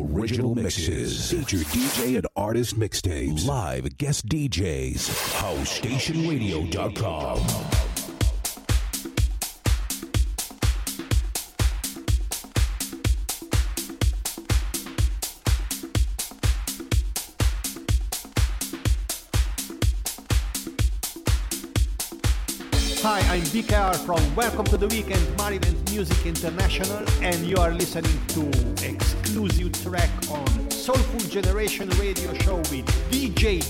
Original mixes. Feature DJ and artist mixtapes. Live guest DJs. HouseStationRadio.com. BKR from Welcome to the Weekend Maryland Music International, and you are listening to exclusive track on Soulful Generation Radio Show with DJ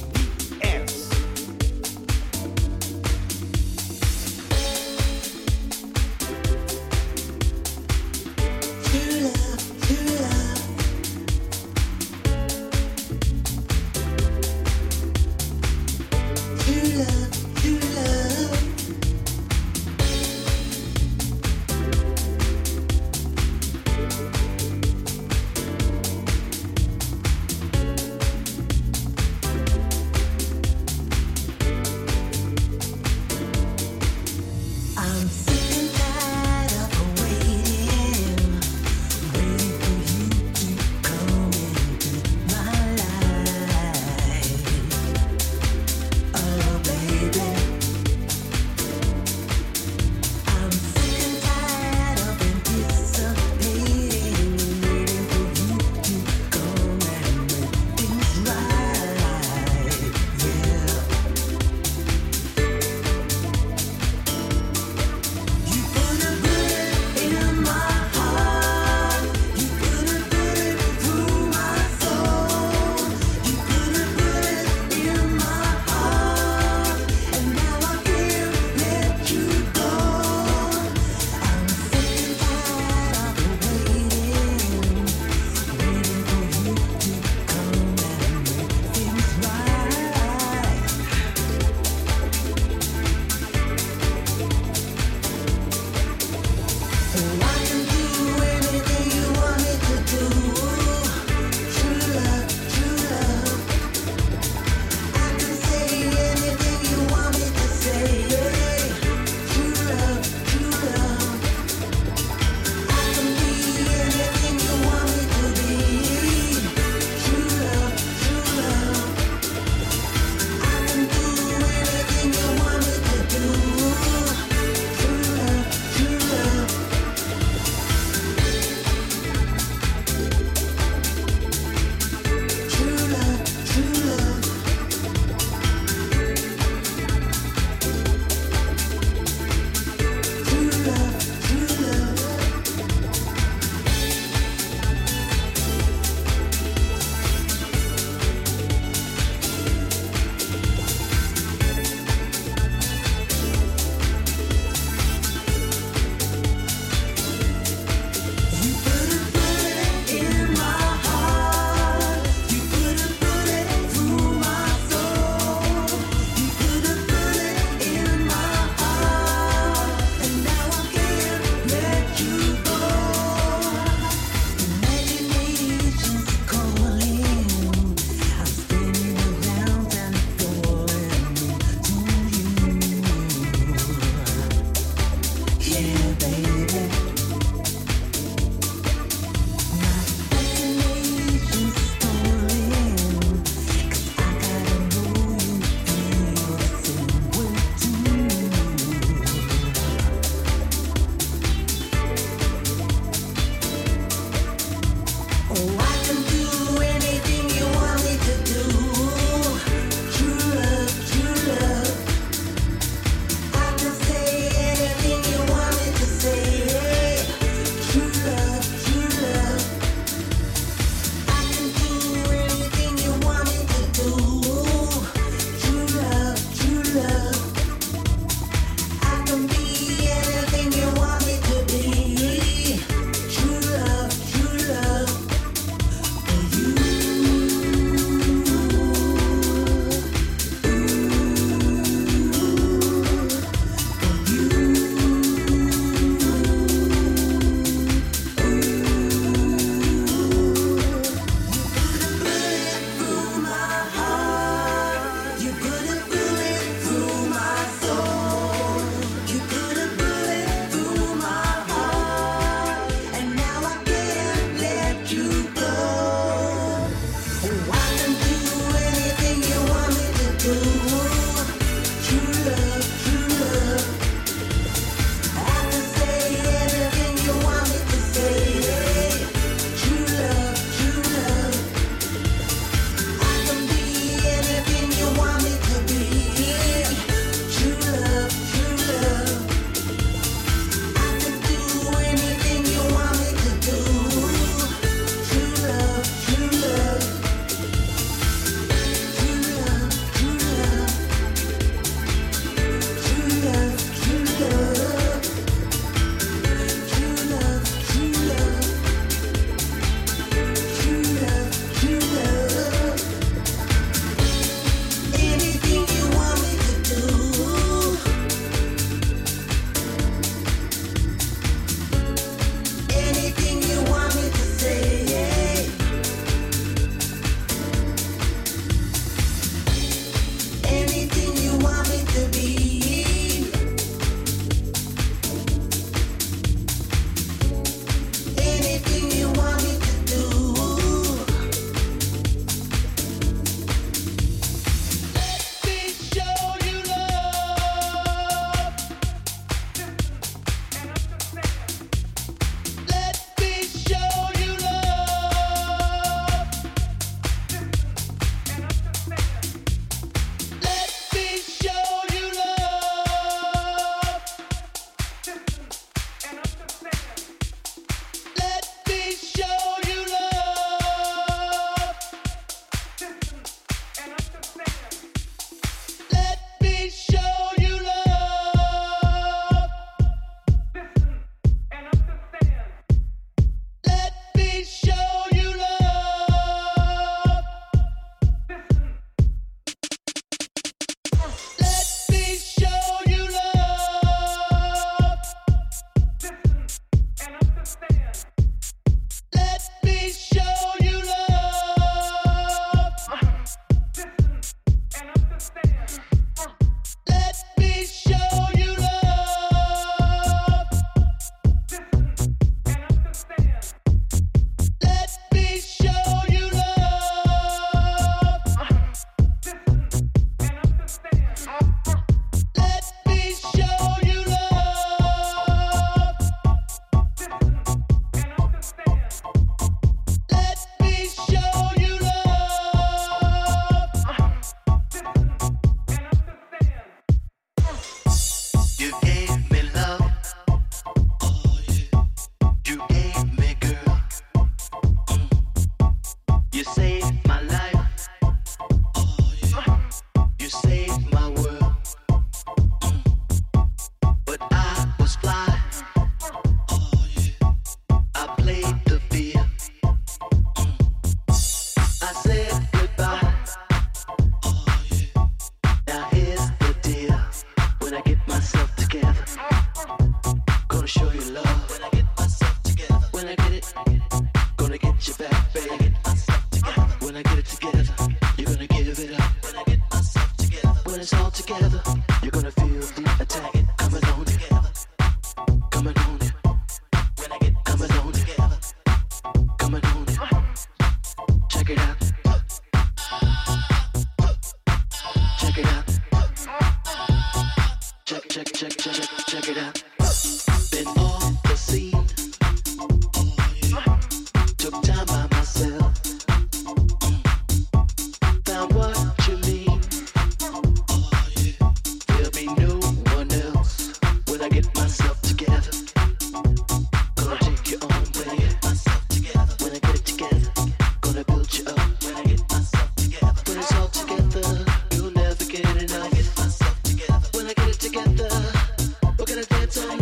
time.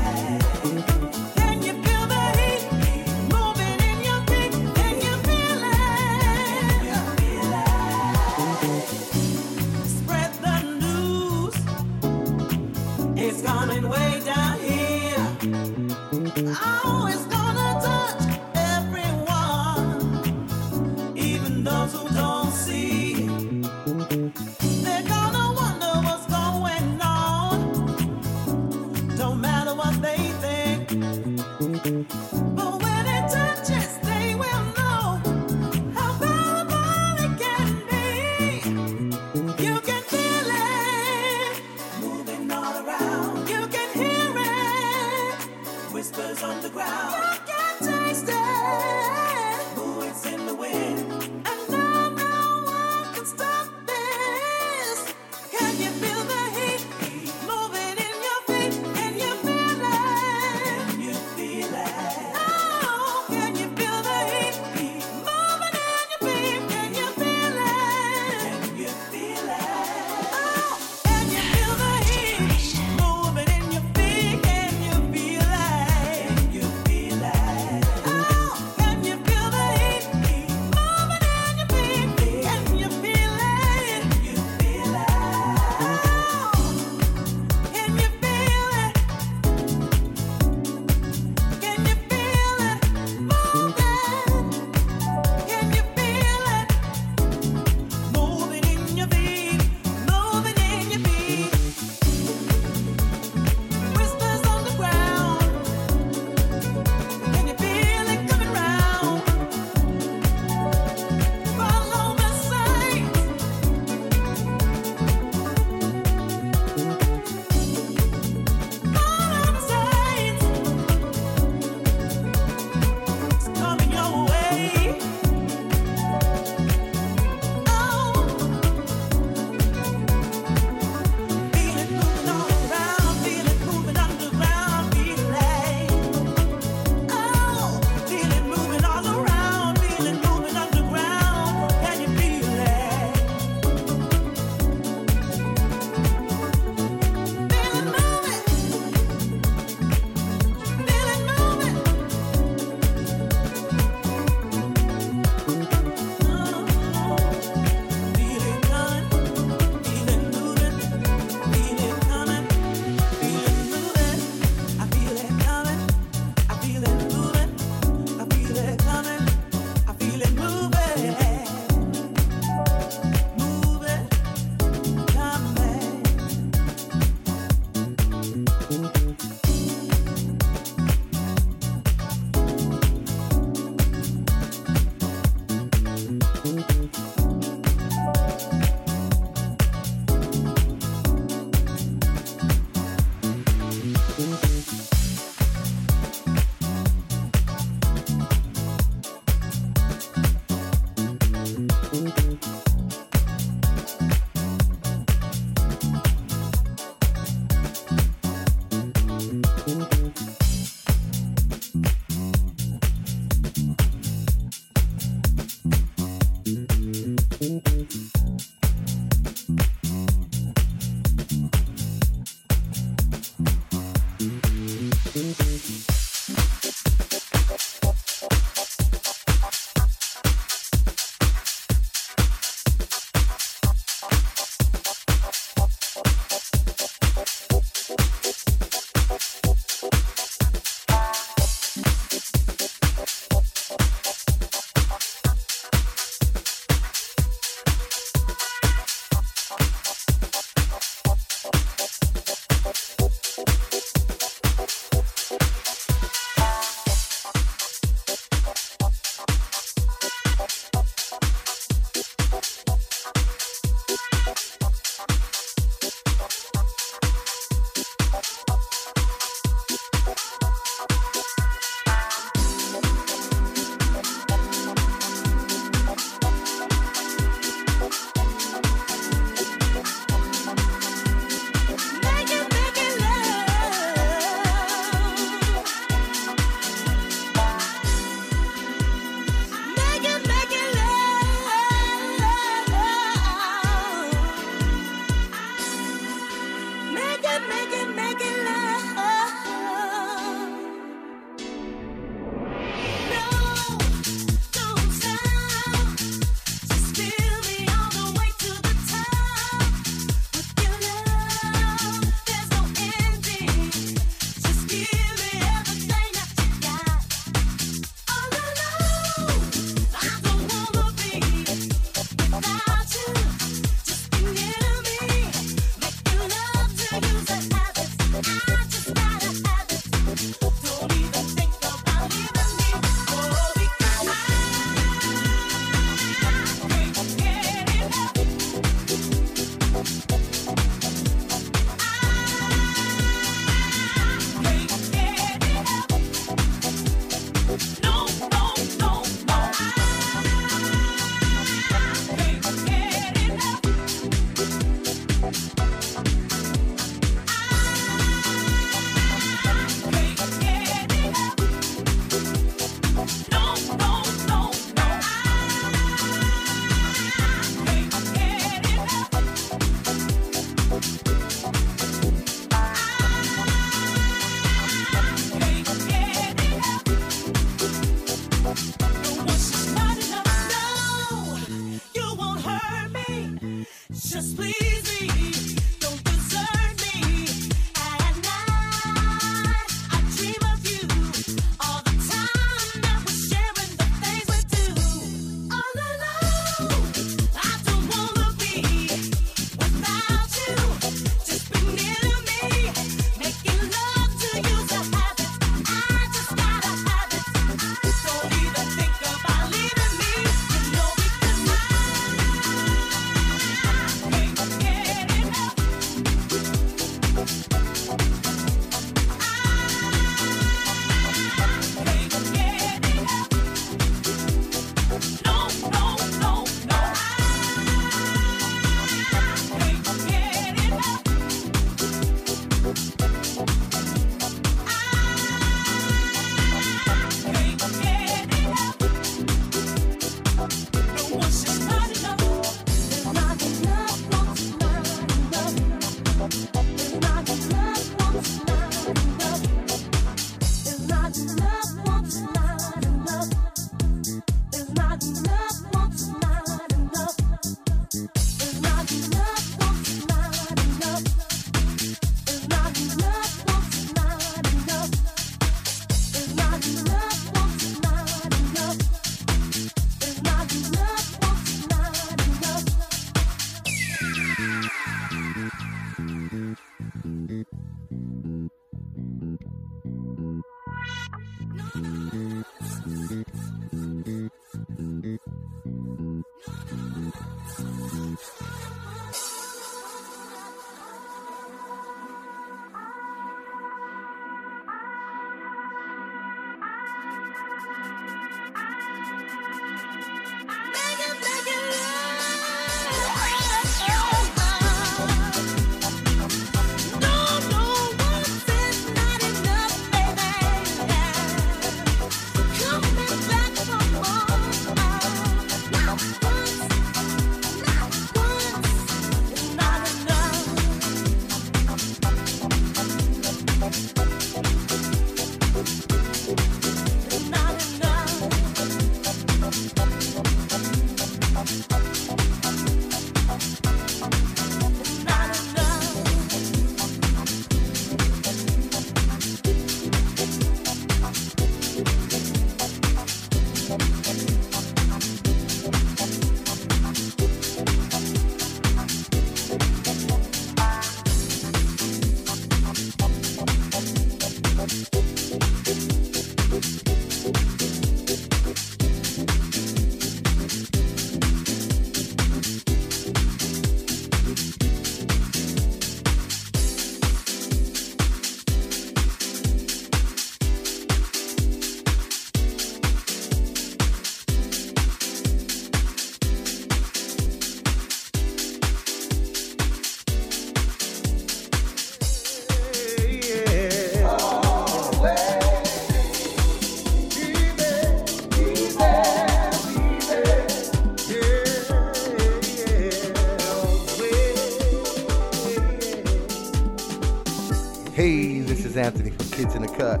cut.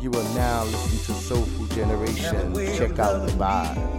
You are now listening to Soulful Generation. Check out the vibe.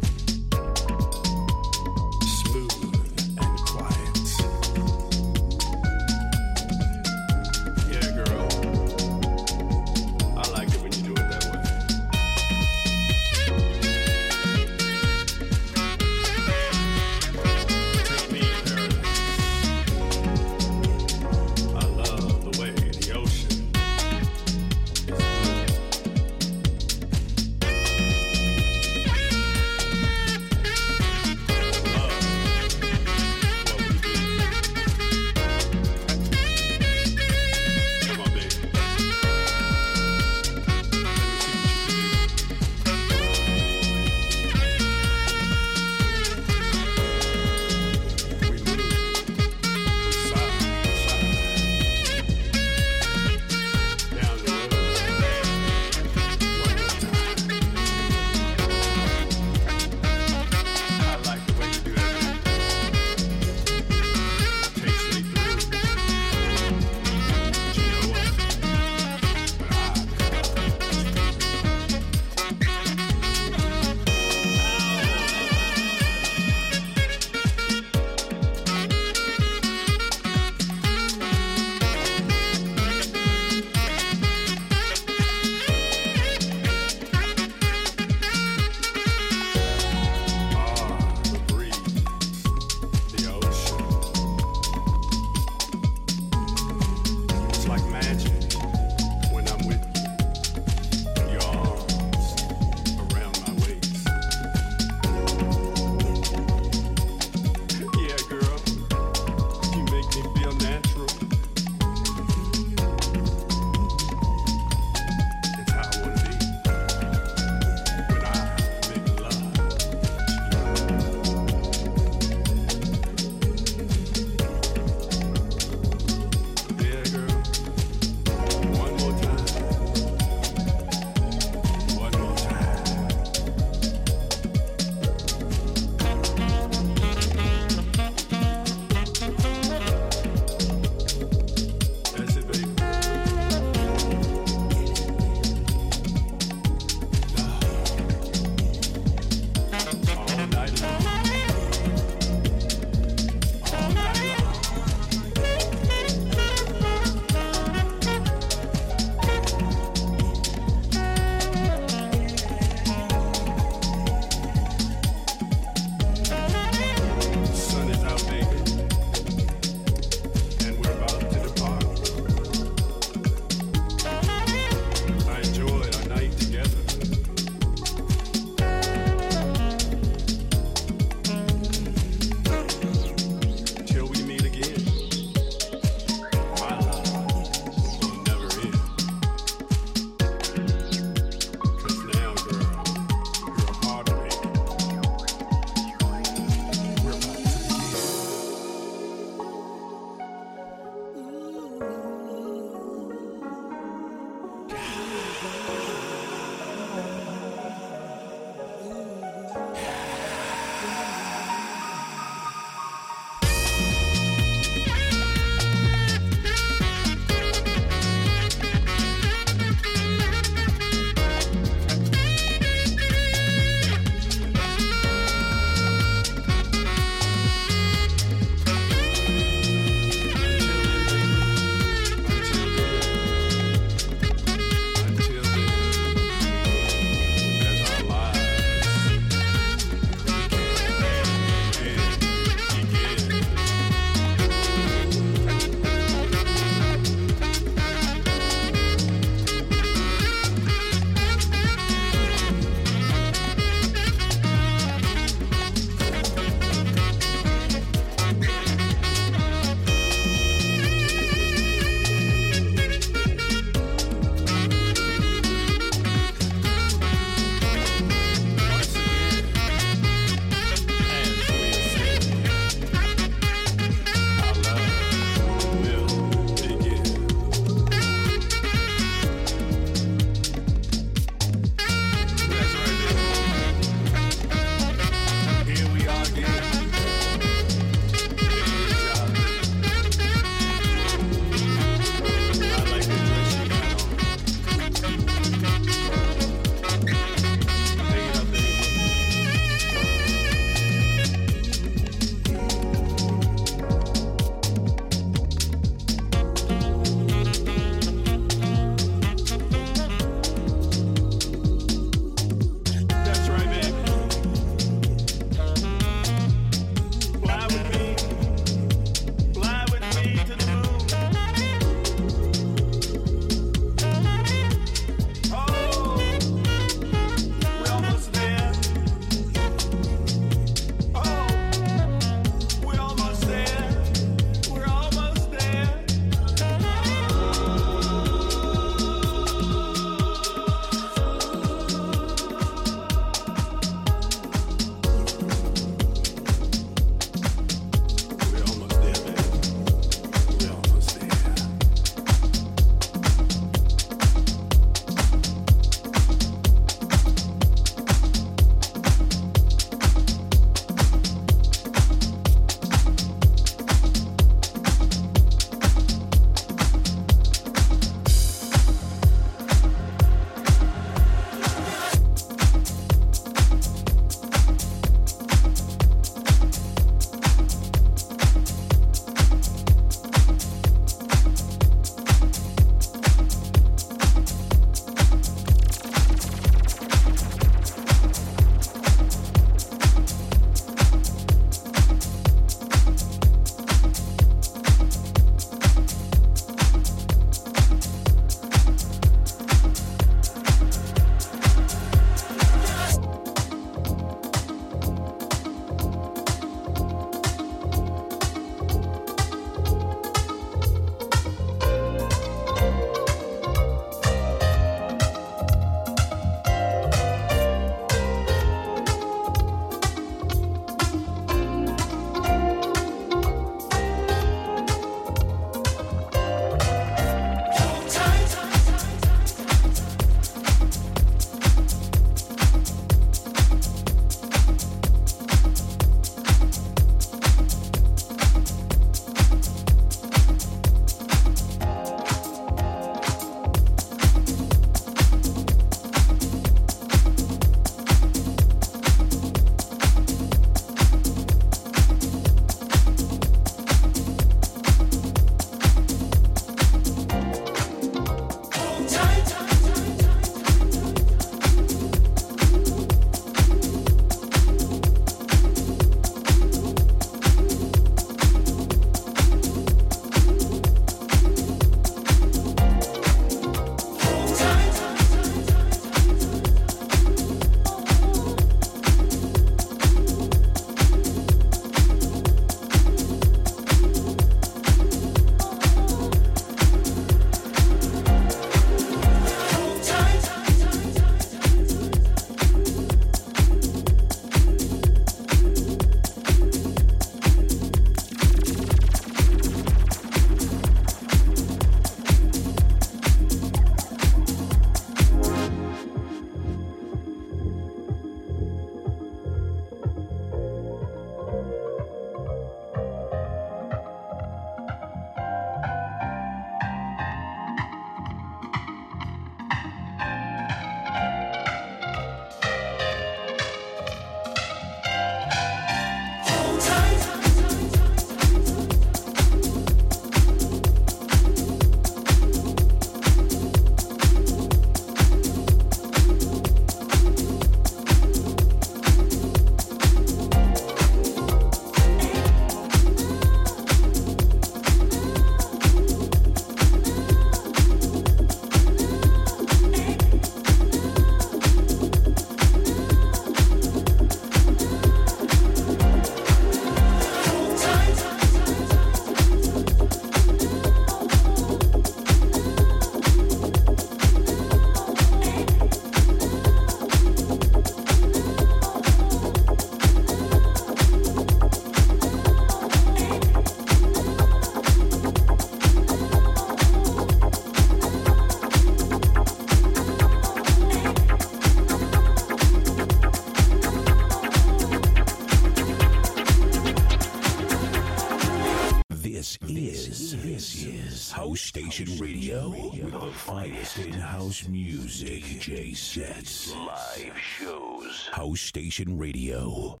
Music. DJ sets, live shows. House Station Radio.